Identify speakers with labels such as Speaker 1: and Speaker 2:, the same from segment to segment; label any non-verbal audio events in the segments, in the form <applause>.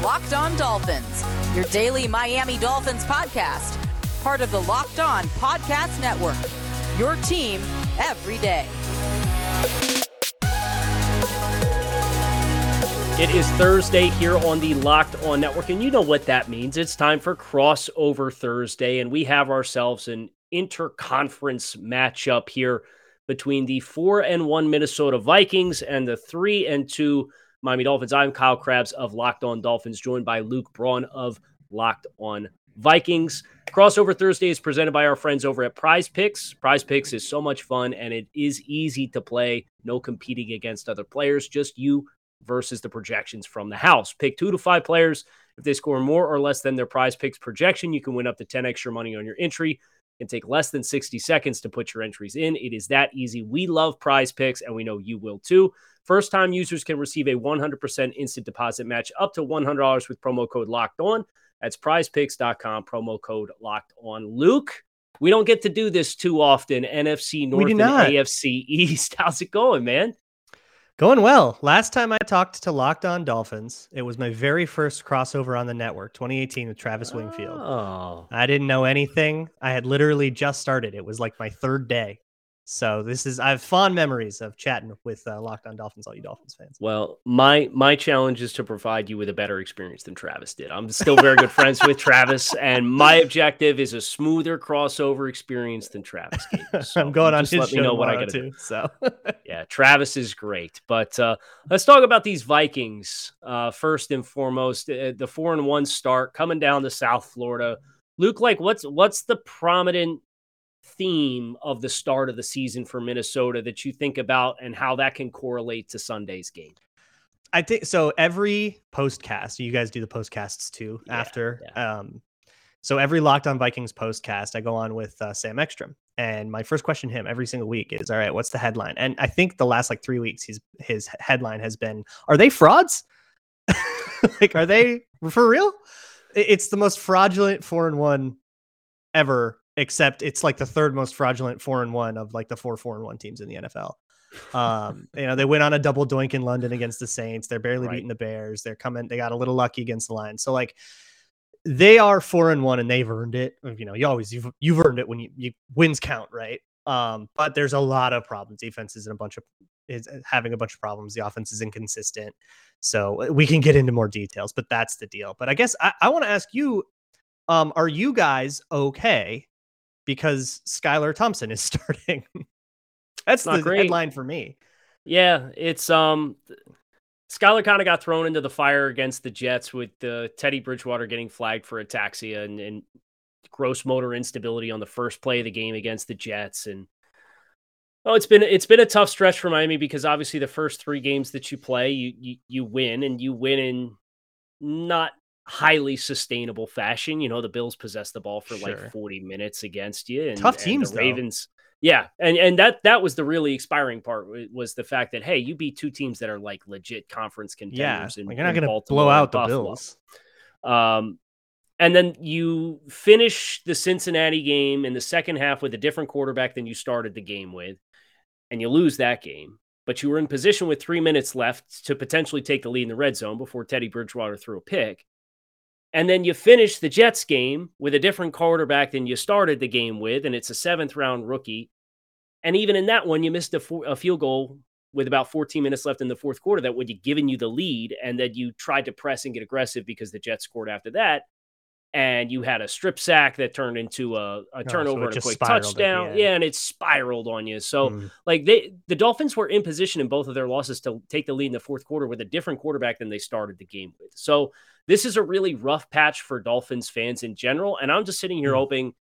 Speaker 1: Locked On Dolphins, your daily Miami Dolphins podcast, part of the Locked On Podcast Network. Your team every day.
Speaker 2: It is Thursday here on the Locked On Network, and you know what that means. It's time for Crossover Thursday, and we have ourselves an interconference matchup here between the four and one Minnesota Vikings and the three and two Miami Dolphins. I'm Kyle Crabbs of Locked On Dolphins, joined by Luke Braun of Locked On Vikings. Crossover Thursday is presented by our friends over at Prize Picks. Prize Picks is so much fun and it is easy to play. No competing against other players, just you versus the projections from the house. Pick two to five players. If they score more or less than their prize picks projection, you can win up to 10 extra money on your entry. Can take less than 60 seconds to put your entries in. It is that easy. We love prize picks and we know you will too. First time users can receive a 100% instant deposit match up to $100 with promo code locked on. That's prizepicks.com, promo code locked on. Luke, we don't get to do this too often. NFC North and AFC East. <laughs> How's it going, man?
Speaker 3: Going well. Last time I talked to Locked On Dolphins, it was my very first crossover on the network, 2018 with Travis Wingfield.
Speaker 2: Oh.
Speaker 3: I didn't know anything. I had literally just started. It was like my third day. So this is I have fond memories of chatting with uh, Locked On Dolphins, all you Dolphins fans.
Speaker 2: Well, my my challenge is to provide you with a better experience than Travis did. I'm still very good friends with Travis, <laughs> and my objective is a smoother crossover experience than Travis gave. <laughs>
Speaker 3: So I'm going on his
Speaker 2: let
Speaker 3: show
Speaker 2: me know what I got to do.
Speaker 3: So <laughs>
Speaker 2: Yeah, Travis is great, but uh, let's talk about these Vikings uh, first and foremost. Uh, the four and one start coming down to South Florida. Luke, like, what's what's the prominent theme of the start of the season for Minnesota that you think about and how that can correlate to Sunday's game?
Speaker 3: I think so. Every postcast, you guys do the postcasts too.
Speaker 2: Yeah,
Speaker 3: after, um, so every Locked On Vikings postcast, I go on with uh, Sam Ekstrom, and my first question to him every single week is, "All right, what's the headline?" And I think the last like three weeks, he's his headline has been, "Are they frauds? <laughs> like, are they for real?" It's the most fraudulent four and one ever, except it's like the third most fraudulent four and one of like the four four and one teams in the NFL. Um, <laughs> you know, they went on a double doink in London against the Saints. They're barely
Speaker 2: Right.
Speaker 3: beating the Bears. They're coming, they got a little lucky against the Lions. So like they are four and one and they've earned it. You know, you always you've you've earned it when you, you wins count, right? Um, but there's a lot of problems. Defense is in a bunch of is uh, having a bunch of problems. The offense is inconsistent. So uh, we can get into more details, but that's the deal. But I guess I, I want to ask you, um, are you guys okay because Skylar Thompson is <laughs> starting? That's
Speaker 2: Not
Speaker 3: the
Speaker 2: great.
Speaker 3: headline for me.
Speaker 2: Yeah, it's um Skylar kind of got thrown into the fire against the Jets with uh, Teddy Bridgewater getting flagged for ataxia and, and gross motor instability on the first play of the game against the Jets and Oh, it's been it's been a tough stretch for Miami because obviously the first three games that you play, you you, you win and you win in not highly sustainable fashion. You know, the Bills possess the ball for
Speaker 3: Sure.
Speaker 2: like 40 minutes against you. And,
Speaker 3: Tough
Speaker 2: and
Speaker 3: teams, though.
Speaker 2: Ravens. Yeah. And and that that was the really expiring part was the fact that hey, you beat two teams that are like legit conference
Speaker 3: Yeah,
Speaker 2: contenders. in,
Speaker 3: like you're not going to blow out the. Bills.
Speaker 2: Um, and then you finish the Cincinnati game in the second half with a different quarterback than you started the game with, and you lose that game. But you were in position with three minutes left to potentially take the lead in the red zone before Teddy Bridgewater threw a pick. And then you finish the Jets game with a different quarterback than you started the game with, and it's a seventh round rookie. And even in that one, you missed a, a field goal with about 14 minutes left in the fourth quarter that would have given you the lead, and then you tried to press and get aggressive because the Jets scored after that. And you had a strip sack that turned into a, a
Speaker 3: Oh, so
Speaker 2: turnover and a quick
Speaker 3: spiraled at the
Speaker 2: touchdown. Yeah, and it spiraled on you. So
Speaker 3: Mm.
Speaker 2: like they the Dolphins were in position in both of their losses to take the lead in the fourth quarter with a different quarterback than they started the game with. So this is a really rough patch for Dolphins fans in general. And I'm just sitting here
Speaker 3: Hmm.
Speaker 2: hoping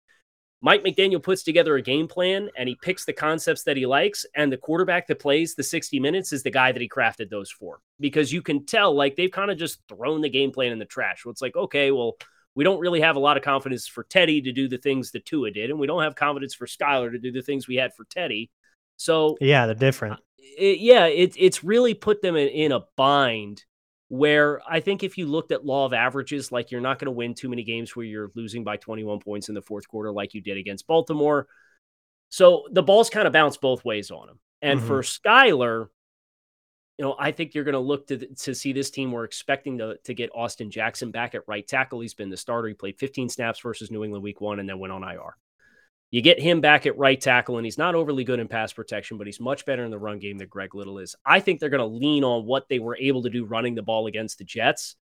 Speaker 2: Mike McDaniel puts together a game plan and he picks the concepts that he likes, and the quarterback that plays the 60 minutes is the guy that he crafted those for. Because you can tell, like, they've kind of just thrown the game plan in the trash. Well, it's like, okay, well, we don't really have a lot of confidence for Teddy to do the things that Tua did, and we don't have confidence for Skyler to do the things we had for Teddy. So
Speaker 3: Yeah, they're different.
Speaker 2: it, yeah, it, it's really put them in, in a bind where I think if you looked at law of averages, like you're not going to win too many games where you're losing by 21 points in the fourth quarter, like you did against Baltimore. So the balls kind of bounce both ways on him. And
Speaker 3: Mhm.
Speaker 2: for Skyler, you know, I think you're going to look to to see this team. We're expecting to to get Austin Jackson back at right tackle. He's been the starter. He played 15 snaps versus New England Week One, and then went on IR. You get him back at right tackle, and he's not overly good in pass protection, but he's much better in the run game than Greg Little is. I think they're going to lean on what they were able to do running the ball against the Jets,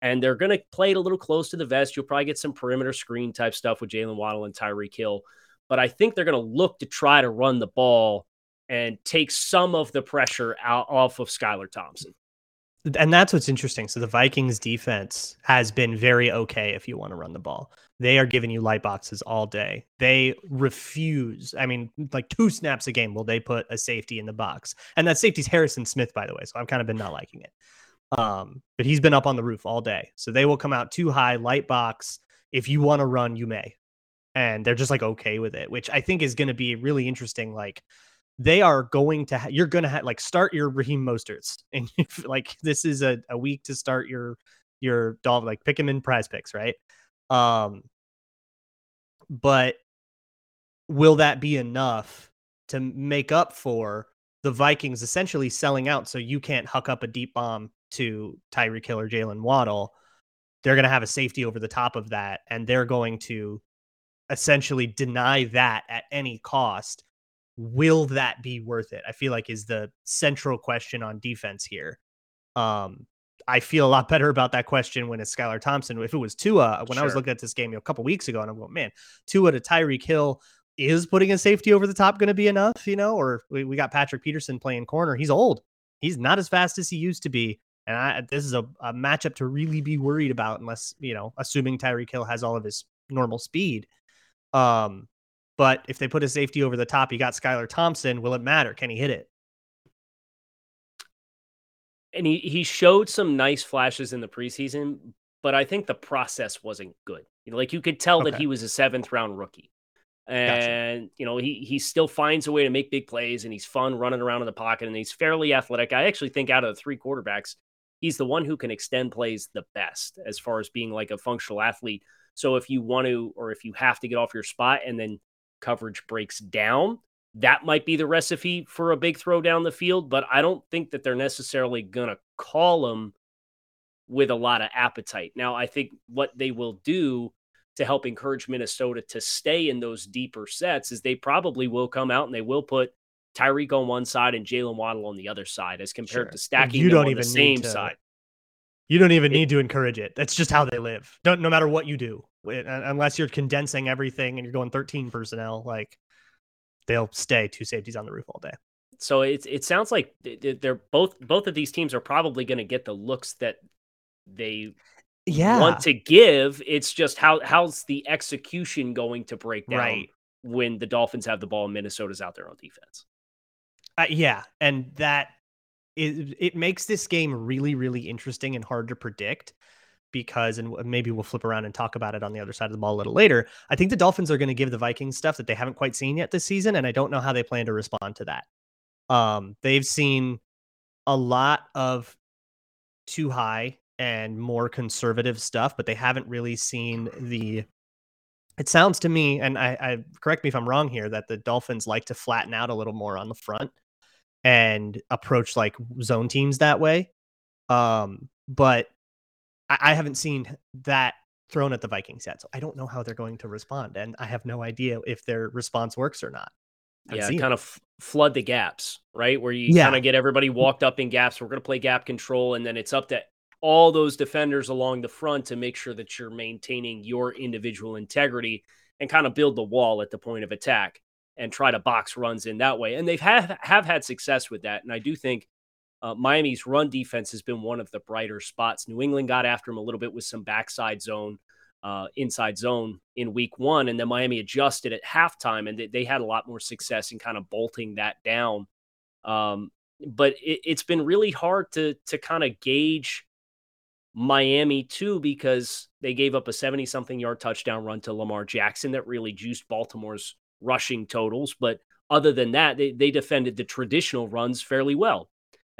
Speaker 2: and they're going to play it a little close to the vest. You'll probably get some perimeter screen type stuff with Jaylen Waddle and Tyreek Hill, but I think they're going to look to try to run the ball and take some of the pressure out off of Skylar Thompson.
Speaker 3: And that's what's interesting. So the Vikings defense has been very okay if you want to run the ball. They are giving you light boxes all day. They refuse. I mean, like two snaps a game will they put a safety in the box. And that safety's Harrison Smith, by the way. So I've kind of been not liking it. Um, but he's been up on the roof all day. So they will come out too high, light box. If you want to run, you may. And they're just like okay with it, which I think is going to be really interesting. Like they are going to ha- you're going to have like start your Raheem Mosterts and <laughs> like this is a, a week to start your your dog like pick him in prize picks right? Um but will that be enough to make up for the Vikings essentially selling out so you can't huck up a deep bomb to Tyreek Hill or Jaylen Waddle? They're going to have a safety over the top of that and they're going to essentially deny that at any cost will that be worth it? I feel like is the central question on defense here. Um, I feel a lot better about that question when it's Skylar Thompson. If it was Tua, when sure. I was looking at this game a couple weeks ago, and I'm going, man, Tua to Tyreek Hill is putting a safety over the top going to be enough, you know? Or we, we got Patrick Peterson playing corner. He's old. He's not as fast as he used to be. And I, this is a, a matchup to really be worried about, unless, you know, assuming Tyreek Hill has all of his normal speed. Um, but if they put a safety over the top, you got Skylar Thompson. Will it matter? Can he hit it?
Speaker 2: And he, he showed some nice flashes in the preseason, but I think the process wasn't good. You know, like you could tell okay. that he was a seventh round rookie. And gotcha. you know, he he still finds a way to make big plays and he's fun running around in the pocket and he's fairly athletic. I actually think out of the three quarterbacks, he's the one who can extend plays the best as far as being like a functional athlete. So if you want to, or if you have to get off your spot and then coverage breaks down, that might be the recipe for a big throw down the field. But I don't think that they're necessarily going to call them with a lot of appetite. Now, I think what they will do to help encourage Minnesota to stay in those deeper sets is they probably will come out and they will put Tyreek on one side and Jaylen Waddle on the other side as compared sure. to stacking you don't even the same to, side.
Speaker 3: You don't even it, need to encourage it. That's just how they live. Don't no matter what you do unless you're condensing everything and you're going 13 personnel, like they'll stay two safeties on the roof all day.
Speaker 2: So it it sounds like they're both both of these teams are probably going to get the looks that they yeah. want to give. It's just how how's the execution going to break down right. when the Dolphins have the ball and Minnesota's out there on defense.
Speaker 3: Uh, yeah, and that it, it makes this game really really interesting and hard to predict because, and maybe we'll flip around and talk about it on the other side of the ball a little later. I think the Dolphins are going to give the Vikings stuff that they haven't quite seen yet this season, and I don't know how they plan to respond to that. Um, they've seen a lot of too high and more conservative stuff, but they haven't really seen the. It sounds to me, and I, I correct me if I'm wrong here, that the Dolphins like to flatten out a little more on the front and approach like zone teams that way. Um, but I, I haven't seen that thrown at the Vikings yet, so I don't know how they're going to respond, and I have no idea if their response works or not.
Speaker 2: I've yeah, kind of flood the gaps, right? Where you yeah. kind of get everybody mm. walked up in gaps. We're going to play gap control, and then it's up to all those defenders along the front to make sure that you're maintaining your individual integrity and kind of build the wall at the point of attack and try to box runs in that way. And they've have have had success with that. And I do think uh, Miami's run defense has been one of the brighter spots. New England got after him a little bit with some backside zone, uh, inside zone in week one, and then Miami adjusted at halftime, and they, they had a lot more success in kind of bolting that down. Um, but it, it's been really hard to to kind of gauge Miami too because they gave up a 70 something yard touchdown run to Lamar Jackson that really juiced Baltimore's rushing totals. But other than that, they, they defended the traditional runs fairly well.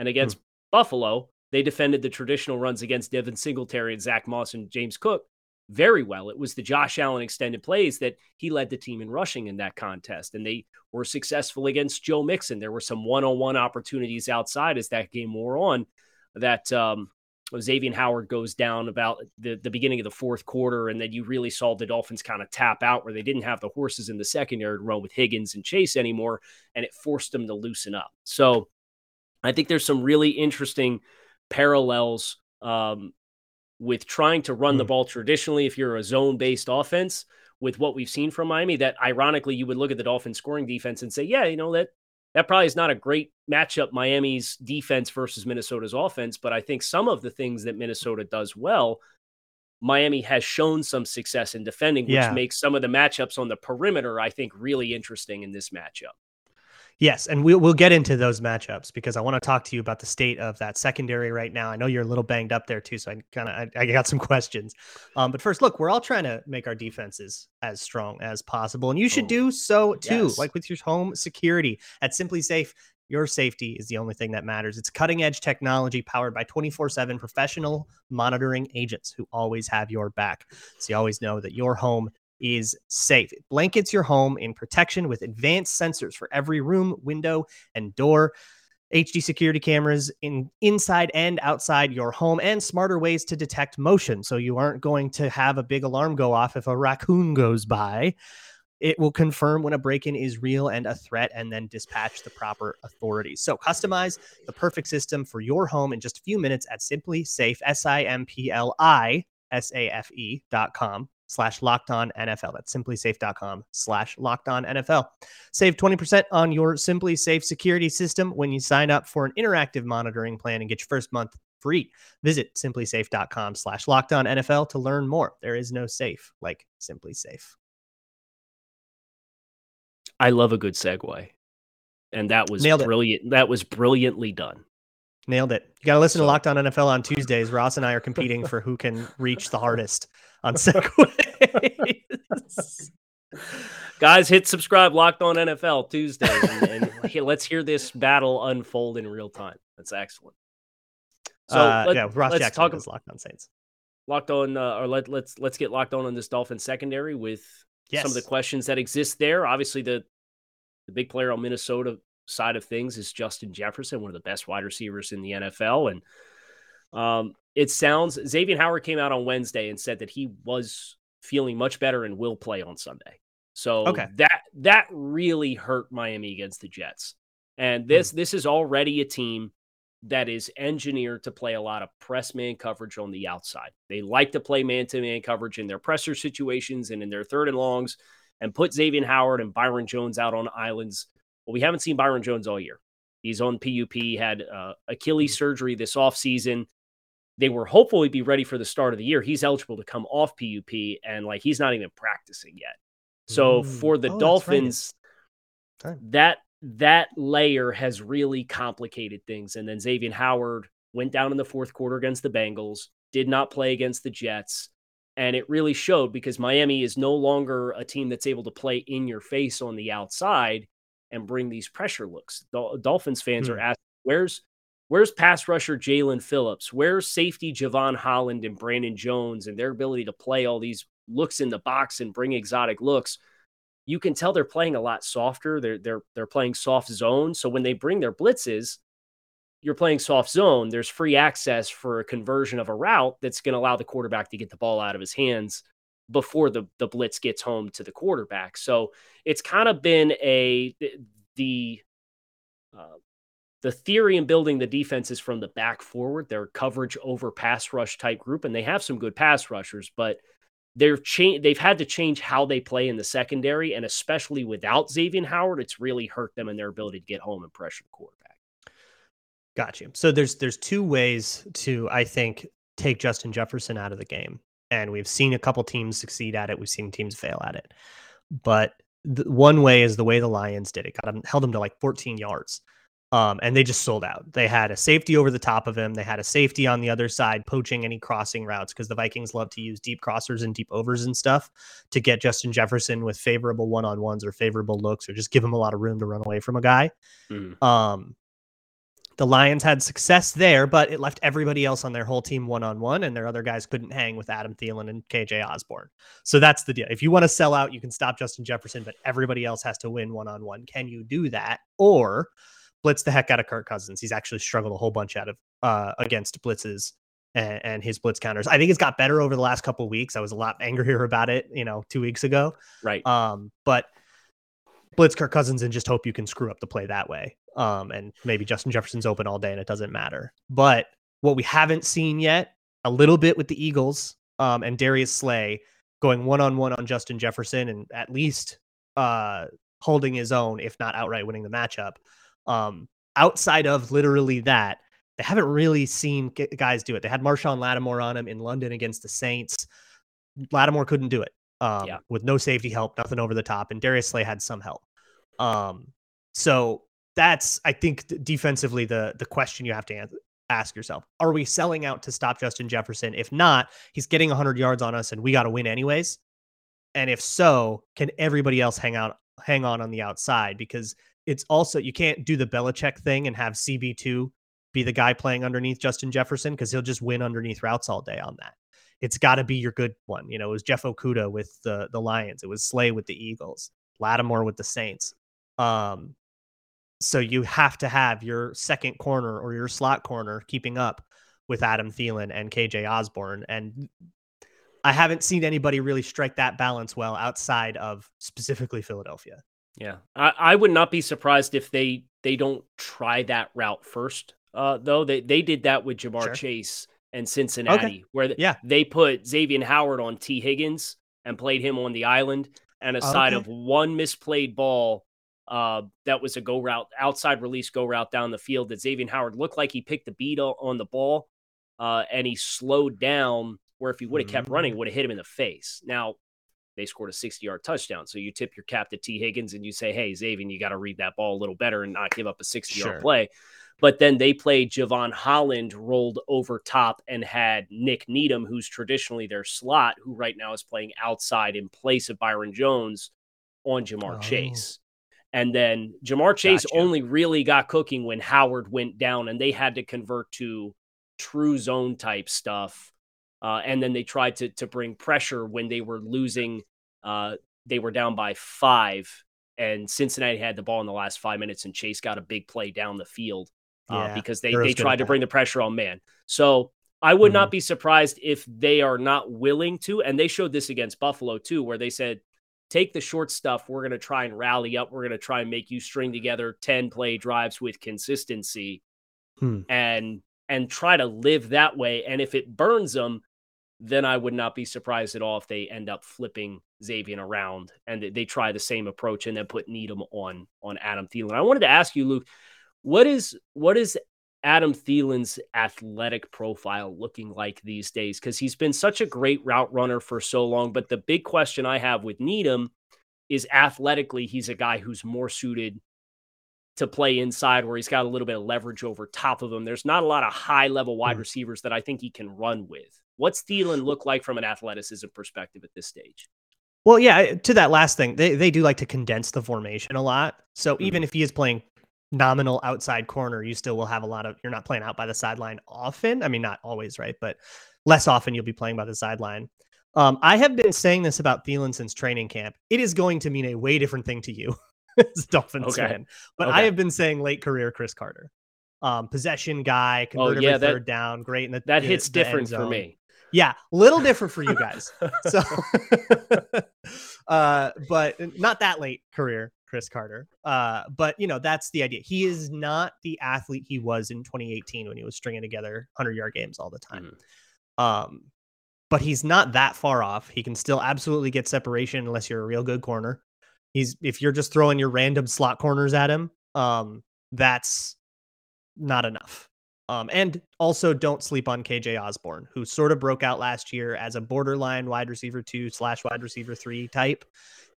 Speaker 2: And against hmm. Buffalo, they defended the traditional runs against Devin Singletary and Zack Moss and James Cook very well. It was the Josh Allen extended plays that he led the team in rushing in that contest. And they were successful against Joe Mixon. There were some one on one opportunities outside as that game wore on that um, Xavier Howard goes down about the, the beginning of the fourth quarter. And then you really saw the Dolphins kind of tap out where they didn't have the horses in the secondary to run with Higgins and Chase anymore. And it forced them to loosen up. So I think there's some really interesting parallels um, with trying to run mm. the ball traditionally if you're a zone based offense with what we've seen from Miami that ironically you would look at the Dolphins scoring defense and say, yeah, you know, that that probably is not a great matchup Miami's defense versus Minnesota's offense, but I think some of the things that Minnesota does well Miami has shown some success in defending, which yeah. makes some of the matchups on the perimeter, I think, really interesting in this matchup.
Speaker 3: Yes, and we'll we'll get into those matchups because I want to talk to you about the state of that secondary right now. I know you're a little banged up there too, so I kind of I, I, got some <laughs> questions. Um, but first, look, we're all trying to make our defenses as strong as possible, and you should oh, do so too. Yes. Like with your home security at SimpliSafe. your safety is the only thing that matters. It's cutting edge technology powered by 24 7 professional monitoring agents who always have your back. So you always know that your home is safe. It blankets your home in protection with advanced sensors for every room, window, and door. HD security cameras in inside and outside your home and smarter ways to detect motion so you aren't going to have a big alarm go off if a raccoon goes by. It will confirm when a break-in is real and a threat and then dispatch the proper authorities. So customize the perfect system for your home in just a few minutes at SimpliSafe S I M P L I S A F E dot com slash locked on NFL. That's simplisafe.com slash locked on NFL. Save 20% on your SimpliSafe security system when you sign up for an interactive monitoring plan and get your first month free. Visit simplisafe.com slash locked on NFL to learn more. There is no safe like SimpliSafe.
Speaker 2: I love a good segue. And that was Nailed brilliant. It. That was brilliantly done.
Speaker 3: Nailed it. You got to listen to Locked On NFL on Tuesdays. Ross and I are competing for who can reach the hardest on <laughs> segues. <laughs>
Speaker 2: Guys, hit subscribe. Locked On NFL Tuesday, and, and <laughs> let's hear this battle unfold in real time. That's excellent.
Speaker 3: So uh, let, yeah, Ross let's Jackson talk about Locked On Saints.
Speaker 2: Locked on, uh, or let let's let's get locked on on this Dolphin secondary with yes. some of the questions that exist there. Obviously, the the big player on Minnesota side of things is Justin Jefferson, one of the best wide receivers in the NFL. And um, it sounds Xavier Howard came out on Wednesday and said that he was feeling much better and will play on Sunday. So okay. that that really hurt Miami against the Jets. And this mm. this is already a team that is engineered to play a lot of press man coverage on the outside. They like to play man to man coverage in their presser situations and in their third and longs and put Xavier Howard and Byron Jones out on islands well, we haven't seen Byron Jones all year. He's on PUP, had uh, Achilles mm-hmm. surgery this offseason. They were hopeful he'd be ready for the start of the year. He's eligible to come off PUP, and like he's not even practicing yet. So for the oh, Dolphins, right. that that layer has really complicated things. And then Xavier Howard went down in the fourth quarter against the Bengals, did not play against the Jets. And it really showed because Miami is no longer a team that's able to play in your face on the outside and bring these pressure looks. Dol- Dolphins fans hmm. are asking, where's where's pass rusher Jaelan Phillips? Where's safety Jevon Holland and Brandon Jones and their ability to play all these looks in the box and bring exotic looks? You can tell they're playing a lot softer. They're they're they're playing soft zone. So when they bring their blitzes, you're playing soft zone. There's free access for a conversion of a route that's going to allow the quarterback to get the ball out of his hands before the the blitz gets home to the quarterback. So it's kind of been a the uh, the theory in building the defense is from the back forward. They're coverage over pass rush type group, and they have some good pass rushers, but they're cha- they've had to change how they play in the secondary, and especially without Xavier Howard, it's really hurt them in their ability to get home and pressure the quarterback.
Speaker 3: Got you. So there's there's two ways to I think take Justin Jefferson out of the game and we've seen a couple teams succeed at it. We've seen teams fail at it. But the, one way is the way the Lions did it. Got them, held them to like 14 yards. Um, and they just sold out. They had a safety over the top of him. They had a safety on the other side, poaching any crossing routes because the Vikings love to use deep crossers and deep overs and stuff to get Justin Jefferson with favorable one on ones or favorable looks or just give him a lot of room to run away from a guy. Mm. Um, The Lions had success there, but it left everybody else on their whole team one on one, and their other guys couldn't hang with Adam Thielen and KJ Osborne. So that's the deal. If you want to sell out, you can stop Justin Jefferson, but everybody else has to win one on one. Can you do that? Or blitz the heck out of Kirk Cousins? He's actually struggled a whole bunch out of uh, against blitzes and, and, his blitz counters. I think it's got better over the last couple weeks. I was a lot angrier about it, you know, two weeks ago.
Speaker 2: Right.
Speaker 3: Um, but blitz Kirk Cousins and just hope you can screw up the play that way. Um, and maybe Justin Jefferson's open all day and it doesn't matter. But what we haven't seen yet, a little bit with the Eagles um, and Darius Slay going one on one on Justin Jefferson and at least uh, holding his own, if not outright winning the matchup. Um, outside of literally that, they haven't really seen guys do it. They had Marshon Lattimore on him in London against the Saints. Lattimore couldn't do it um, yeah. with no safety help, nothing over the top, and Darius Slay had some help. Um, so that's I think defensively the the question you have to answer, ask yourself: Are we selling out to stop Justin Jefferson? If not, he's getting 100 yards on us, and we got to win anyways. And if so, can everybody else hang out, hang on on the outside? Because it's also you can't do the Belichick thing and have CB2 be the guy playing underneath Justin Jefferson because he'll just win underneath routes all day on that. It's got to be your good one. You know, it was Jeff Okudah with the the Lions. It was Slay with the Eagles. Lattimore with the Saints. Um, so you have to have your second corner or your slot corner keeping up with Adam Thielen and KJ Osborne. And I haven't seen anybody really strike that balance well outside of specifically Philadelphia.
Speaker 2: Yeah. I, I would not be surprised if they they don't try that route first. Uh though they, they did that with Ja'Marr sure. Chase and Cincinnati, okay. where yeah. they put Xavier Howard on Tee Higgins and played him on the island. And aside okay. of one misplayed ball uh, that was a go route, outside release go route down the field that Xavier Howard looked like he picked the beat on the ball uh, and he slowed down where if he would have kept running, mm. would have hit him in the face. Now, they scored a 60 yard touchdown. So you tip your cap to Tee Higgins and you say, hey, Xavier, you got to read that ball a little better and not give up a 60 yard sure. play. But then they played Jevon Holland rolled over top and had Nik Needham, who's traditionally their slot, who right now is playing outside in place of Byron Jones on Ja'Marr oh. Chase. And then Ja'Marr Chase gotcha. only really got cooking when Howard went down and they had to convert to true zone type stuff. Uh, and then they tried to to bring pressure when they were losing. Uh, they were down by five, and Cincinnati had the ball in the last five minutes, and Chase got a big play down the field uh, yeah, because they they tried to bring the pressure on man. So I would mm-hmm. not be surprised if they are not willing to, and they showed this against Buffalo too, where they said take the short stuff. We're going to try and rally up. We're going to try and make you string together 10 play drives with consistency hmm. and and try to live that way. And if it burns them, then I would not be surprised at all if they end up flipping Xavier around and they, try the same approach and then put Needham on on Adam Thielen. I wanted to ask you, Luke, what is what is Adam Thielen's athletic profile looking like these days? Because he's been such a great route runner for so long. But the big question I have with Needham is athletically, he's a guy who's more suited to play inside where he's got a little bit of leverage over top of him. There's not a lot of high level wide mm receivers that I think he can run with. What's Thielen look like from an athleticism perspective at this stage?
Speaker 3: Well, yeah, to that last thing, they, they do like to condense the formation a lot. So mm-hmm. even if he is playing nominal outside corner, you still will have a lot of you're not playing out by the sideline often. I mean, not always, right? But less often you'll be playing by the sideline. Um, I have been saying this about Thielen since training camp. It is going to mean a way different thing to you <laughs> as Dolphins okay. fan. But okay. I have been saying late career Cris Carter. Um, possession guy, convert oh, yeah, that, third down, great. In the,
Speaker 2: that hits different for me.
Speaker 3: Yeah, little different for you guys. <laughs> so, <laughs> uh, but not that late career. Cris Carter. Uh, but you know, that's the idea. He is not the athlete he was in 2018 when he was stringing together 100 yard games all the time. Mm. Um, but he's not that far off. He can still absolutely get separation unless you're a real good corner. He's if you're just throwing your random slot corners at him, um, that's not enough. Um, and also don't sleep on KJ Osborne, who sort of broke out last year as a borderline wide receiver two slash wide receiver three type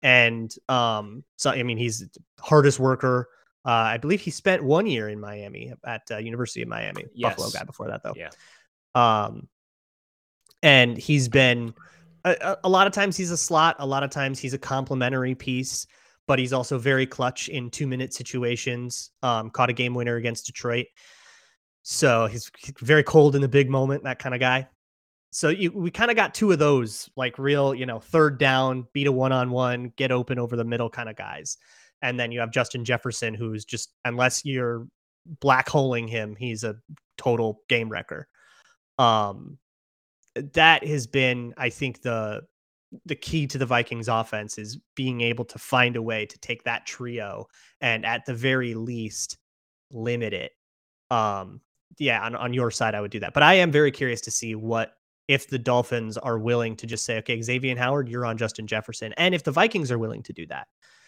Speaker 3: and um, so I mean he's hardest worker. Uh, I believe he spent one year in Miami at uh, University of Miami. Yes. Buffalo guy before that though.
Speaker 2: Yeah.
Speaker 3: Um, and he's been a, a, lot of times he's a slot. A lot of times he's a complementary piece, but he's also very clutch in two minute situations. Um, caught a game winner against Detroit. So he's very cold in the big moment, that kind of guy. So you, we kind of got two of those, like real, you know, third down, beat a one on one, get open over the middle kind of guys. And then you have Justin Jefferson, who's just, unless you're black holing him, he's a total game wrecker. Um, that has been, I think, the the key to the Vikings offense is being able to find a way to take that trio and at the very least limit it. Um, yeah, on, on your side, I would do that. But I am very curious to see what if the Dolphins are willing to just say, okay, Xavier Howard, you're on Justin Jefferson. And if the Vikings are willing to do that.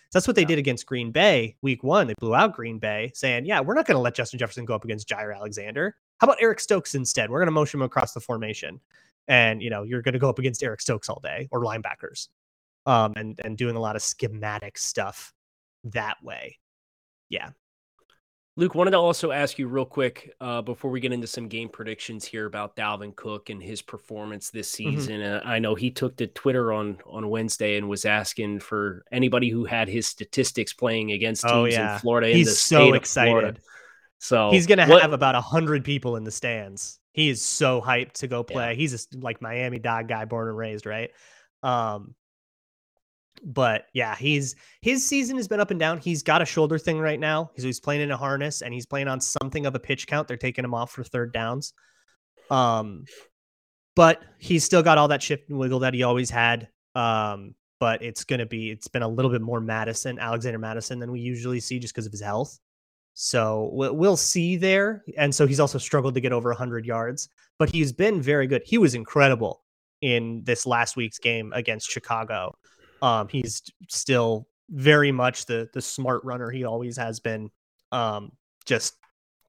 Speaker 3: So that's what they yeah. did against Green Bay week one. They blew out Green Bay, saying, yeah, we're not going to let Justin Jefferson go up against Jaire Alexander. How about Eric Stokes instead? We're going to motion him across the formation. And, you know, you're going to go up against Eric Stokes all day or linebackers um, and, and doing a lot of schematic stuff that way. Yeah.
Speaker 2: Luke, wanted to also ask you real quick uh, before we get into some game predictions here about Dalvin Cook and his performance this mm-hmm. season. Mm-hmm. Uh, I know he took to Twitter on on Wednesday and was asking for anybody who had his statistics playing against oh, teams oh, yeah. in Florida.
Speaker 3: He's
Speaker 2: in
Speaker 3: so excited.
Speaker 2: So
Speaker 3: he's going to have about a hundred people in the stands. He is so hyped to go play. Yeah. He's a, like Miami dog guy, born and raised, right? Um, but yeah, he's his season has been up and down. He's got a shoulder thing right now. He's, he's playing in a harness and he's playing on something of a pitch count. They're taking him off for third downs. Um, but he's still got all that shift and wiggle that he always had. Um, but it's gonna be it's been a little bit more Mattison, Alexander Mattison than we usually see just because of his health. So we'll see there. And so he's also struggled to get over 100 yards, but he's been very good. He was incredible in this last week's game against Chicago. Um, he's still very much the the smart runner he always has been. Um, just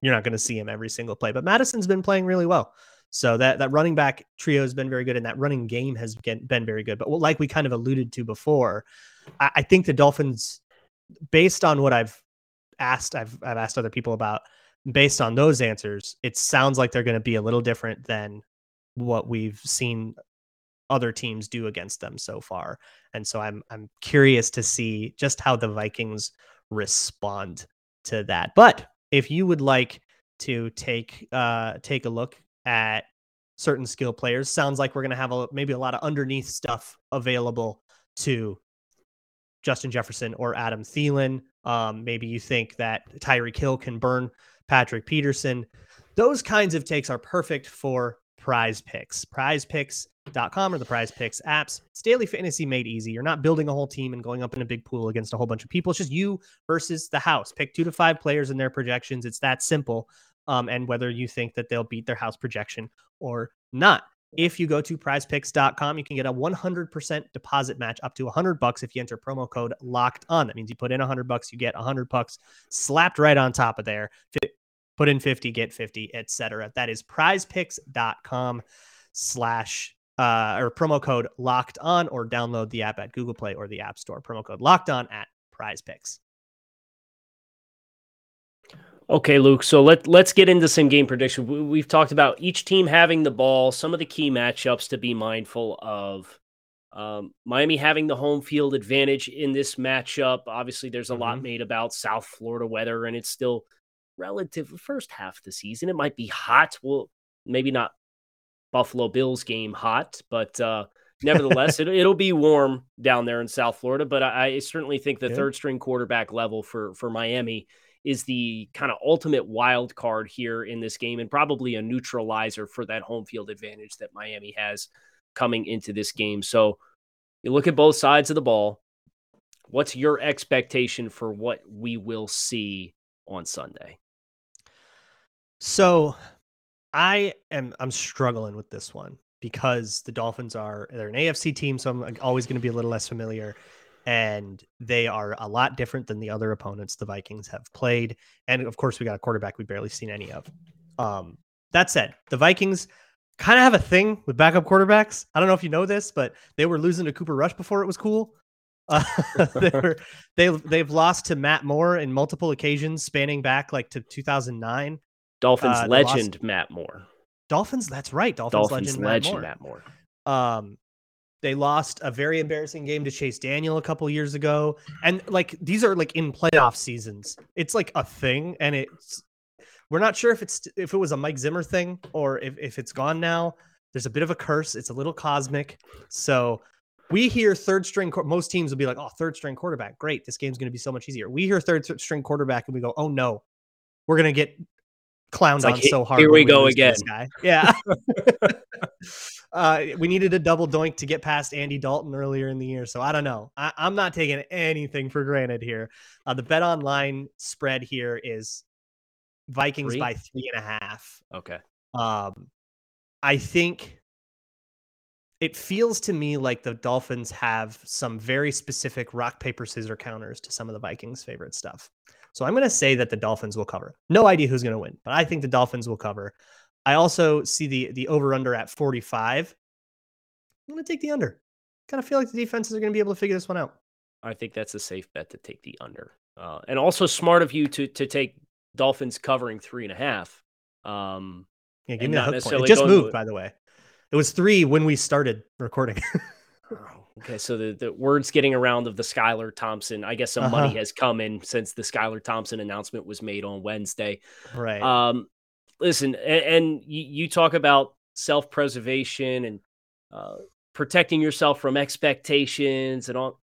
Speaker 3: you're not going to see him every single play, but Mattison's been playing really well. So that that running back trio has been very good, and that running game has been very good. But like we kind of alluded to before, I, I think the Dolphins, based on what I've asked, I've I've asked other people about, based on those answers, it sounds like they're going to be a little different than what we've seen other teams do against them so far. And so I'm I'm curious to see just how the Vikings respond to that. But if you would like to take uh take a look at certain skill players, sounds like we're going to have a maybe a lot of underneath stuff available to Justin Jefferson or Adam Thielen. Um, maybe you think that Tyreek Hill can burn Patrick Peterson. Those kinds of takes are perfect for prize picks. Prize picks com or the prize picks apps. It's daily fantasy made easy. You're not building a whole team and going up in a big pool against a whole bunch of people. It's just you versus the house. Pick two to five players in their projections. It's that simple. Um, and whether you think that they'll beat their house projection or not. If you go to prizepicks.com, you can get a 100% deposit match up to 100 bucks if you enter promo code locked on. That means you put in 100 bucks, you get 100 bucks slapped right on top of there. Put in 50, get 50, etc. That is prizepicks.com slash uh, or promo code locked on or download the app at Google Play or the App Store. Promo code locked on at prize picks.
Speaker 2: Okay, Luke. So let let's get into some game prediction. We've talked about each team having the ball, some of the key matchups to be mindful of. Um, Miami having the home field advantage in this matchup. Obviously, there's a mm-hmm. lot made about South Florida weather, and it's still relative first half of the season. It might be hot. Well, maybe not Buffalo Bills game hot, but uh, nevertheless, it, will be warm down there in South Florida. But I, I certainly think the yeah. third string quarterback level for for Miami is the kind of ultimate wild card here in this game, and probably a neutralizer for that home field advantage that Miami has coming into this game. So you look at both sides of the ball. What's your expectation for what we will see on Sunday?
Speaker 3: So I am I'm struggling with this one because the Dolphins are they're an AFC team, so I'm always going to be a little less familiar. And they are a lot different than the other opponents the Vikings have played. And of course, we got a quarterback we've barely seen any of. Um, that said, the Vikings kind of have a thing with backup quarterbacks. I don't know if you know this, but they were losing to Cooper Rush before it was cool. Uh, <laughs> they <laughs> were, they they've lost to Matt Moore in multiple occasions, spanning back like to 2009.
Speaker 2: Dolphins uh, legend lost... Matt Moore.
Speaker 3: Dolphins, that's right. Dolphins, Dolphins legend, legend Matt, Moore. Matt Moore. Um, they lost a very embarrassing game to Chase Daniel a couple years ago, and like these are like in playoff seasons. It's like a thing, and it's we're not sure if it's if it was a Mike Zimmer thing or if, if it's gone now. There's a bit of a curse. It's a little cosmic. So we hear third string. Most teams will be like, "Oh, third string quarterback, great! This game's going to be so much easier." We hear third string quarterback, and we go, "Oh no, we're going to get clowned
Speaker 2: like,
Speaker 3: on so hard."
Speaker 2: Here we, go again.
Speaker 3: Yeah. <laughs> <laughs> uh, we needed a double doink to get past Andy Dalton earlier in the year, so I don't know. I, am not taking anything for granted here. Uh, the BetOnline spread here is Vikings three? by three and a half.
Speaker 2: Okay.
Speaker 3: Um, I think it feels to me like the Dolphins have some very specific rock, paper, scissors counters to some of the Vikings' favorite stuff. So I'm going to say that the Dolphins will cover. No idea who's going to win, but I think the Dolphins will cover. I also see the the over under at 45. I'm going to take the under. Kind of feel like the defenses are going to be able to figure this one out.
Speaker 2: I think that's a safe bet to take the under, uh, and also smart of you to to take Dolphins covering three and a half. Um,
Speaker 3: yeah, give me a hook point. It just moved, by the way. It was three when we started recording. <laughs>
Speaker 2: oh, okay, so the, the words getting around of the Skylar Thompson. I guess some uh-huh. money has come in since the Skylar Thompson announcement was made on Wednesday.
Speaker 3: Right.
Speaker 2: Um, listen, and, and you, you, talk about self preservation and uh, protecting yourself from expectations and all.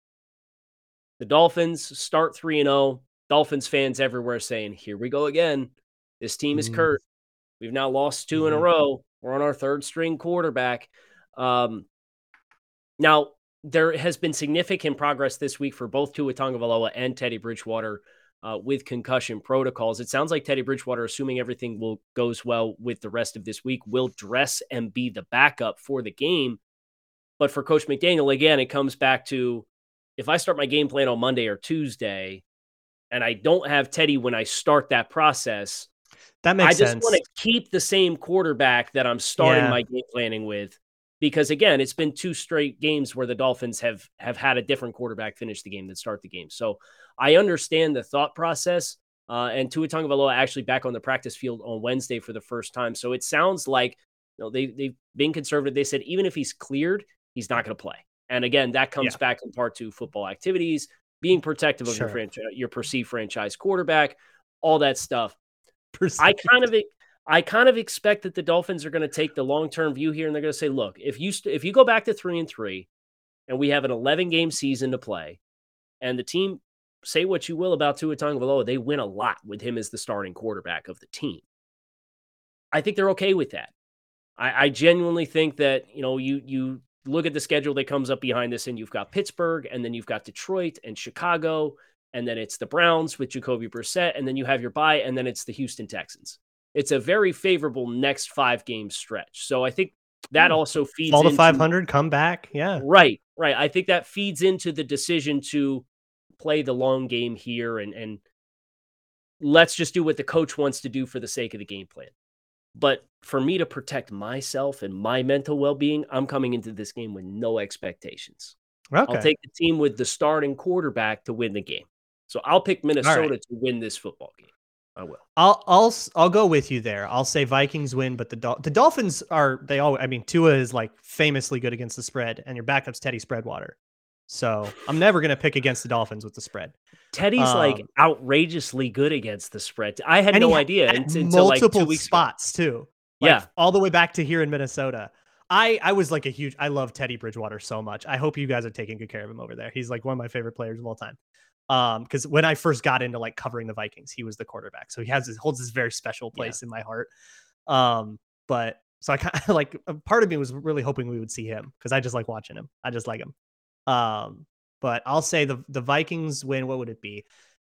Speaker 2: The Dolphins start three and zero. Oh. Dolphins fans everywhere saying, "Here we go again. This team is mm. cursed. We've now lost 2 mm. in a mm-hmm. row. We're on our third string quarterback." Um, now there has been significant progress this week for both Tua Tagovailoa and Teddy Bridgewater uh, with concussion protocols. It sounds like Teddy Bridgewater, assuming everything will goes well with the rest of this week, will dress and be the backup for the game. But for Coach McDaniel, again, it comes back to if I start my game plan on Monday or Tuesday, and I don't have Teddy when I start that process.
Speaker 3: That makes
Speaker 2: sense. I just want to keep the same quarterback that I'm starting yeah. my game planning with because again, it's been two straight games where the Dolphins have have had a different quarterback finish the game than start the game. So I understand the thought process. Uh, and Tua Tagovailoa actually back on the practice field on Wednesday for the first time. So it sounds like you know they they've been conservative. They said even if he's cleared, he's not going to play. And again, that comes yeah. back in part to football activities, being protective of sure. your franchise, your perceived franchise quarterback, all that stuff. Perceived. I kind of I kind of expect that the Dolphins are going to take the long term view here, and they're going to say, look, if you st- if you go back to three and three, and we have an 11 game season to play, and the team say what you will about Tua Tagovailoa, they win a lot with him as the starting quarterback of the team. I think they're okay with that. I, I genuinely think that you know you you look at the schedule that comes up behind this, and you've got Pittsburgh, and then you've got Detroit and Chicago, and then it's the Browns with Jacoby Brissett, and then you have your bye, and then it's the Houston Texans. It's a very favorable next five game stretch. So I think that hmm. also feeds
Speaker 3: all the 500 come back. Yeah.
Speaker 2: Right. Right. I think that feeds into the decision to play the long game here and, and let's just do what the coach wants to do for the sake of the game plan. But for me to protect myself and my mental well being, I'm coming into this game with no expectations. Okay. I'll take the team with the starting quarterback to win the game. So I'll pick Minnesota right. to win this football game. I will.
Speaker 3: I'll I'll I'll go with you there. I'll say Vikings win, but the Dol- the Dolphins are they all. I mean, Tua is like famously good against the spread, and your backup's Teddy Spreadwater. So I'm never gonna pick against the Dolphins with the spread.
Speaker 2: Teddy's um, like outrageously good against the spread. I had no idea until multiple like
Speaker 3: spots
Speaker 2: ago.
Speaker 3: too. Like, yeah, all the way back to here in Minnesota. I I was like a huge. I love Teddy Bridgewater so much. I hope you guys are taking good care of him over there. He's like one of my favorite players of all time. Um, because when I first got into like covering the Vikings, he was the quarterback, so he has this, holds this very special place yeah. in my heart. Um, but so I kind of <laughs> like part of me was really hoping we would see him because I just like watching him. I just like him. Um, but I'll say the the Vikings win. What would it be?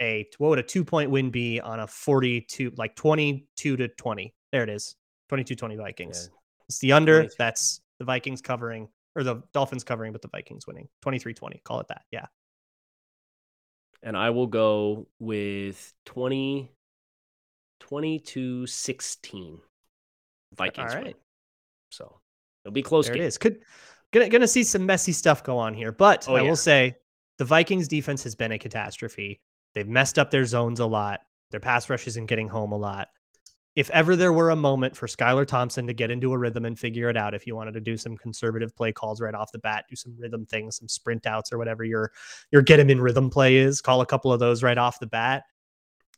Speaker 3: A what would a two point win be on a 42 like 22 to 20? There it is. 22 20 Vikings. Yeah. It's the under. 22. That's the Vikings covering or the Dolphins covering, but the Vikings winning 23 20. Call it that. Yeah
Speaker 2: and I will go with 20, 20 to 16. Vikings All right. Win. So it'll be close.
Speaker 3: There game. it is. Could gonna gonna see some messy stuff go on here, but oh, I yeah. will say the Vikings defense has been a catastrophe. They've messed up their zones a lot. Their pass rush isn't getting home a lot if ever there were a moment for Skylar Thompson to get into a rhythm and figure it out, if you wanted to do some conservative play calls right off the bat, do some rhythm things, some sprint outs or whatever your your get him in rhythm play is, call a couple of those right off the bat.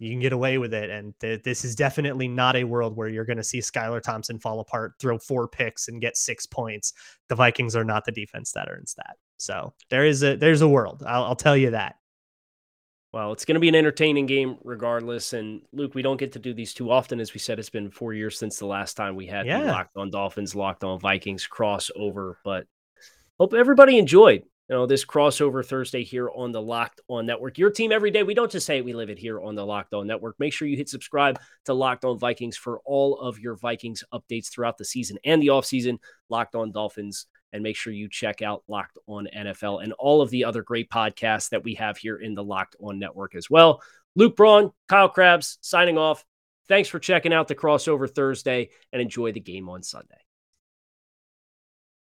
Speaker 3: you can get away with it. And th- this is definitely not a world where you're going to see Skylar Thompson fall apart, throw four picks, and get six points. The Vikings are not the defense that earns that. So there is a there's a world. I'll, I'll tell you that.
Speaker 2: Well, it's going to be an entertaining game regardless. And Luke, we don't get to do these too often. As we said, it's been four years since the last time we had yeah. Locked on Dolphins, Locked on Vikings crossover. But hope everybody enjoyed you know this crossover Thursday here on the Locked On Network. Your team every day. We don't just say it, we live it here on the Locked On Network. Make sure you hit subscribe to Locked On Vikings for all of your Vikings updates throughout the season and the offseason. Locked On Dolphins and make sure you check out Locked On NFL and all of the other great podcasts that we have here in the Locked On Network as well. Luke Braun, Kyle Crabbs signing off. Thanks for checking out the crossover Thursday and enjoy the game on Sunday.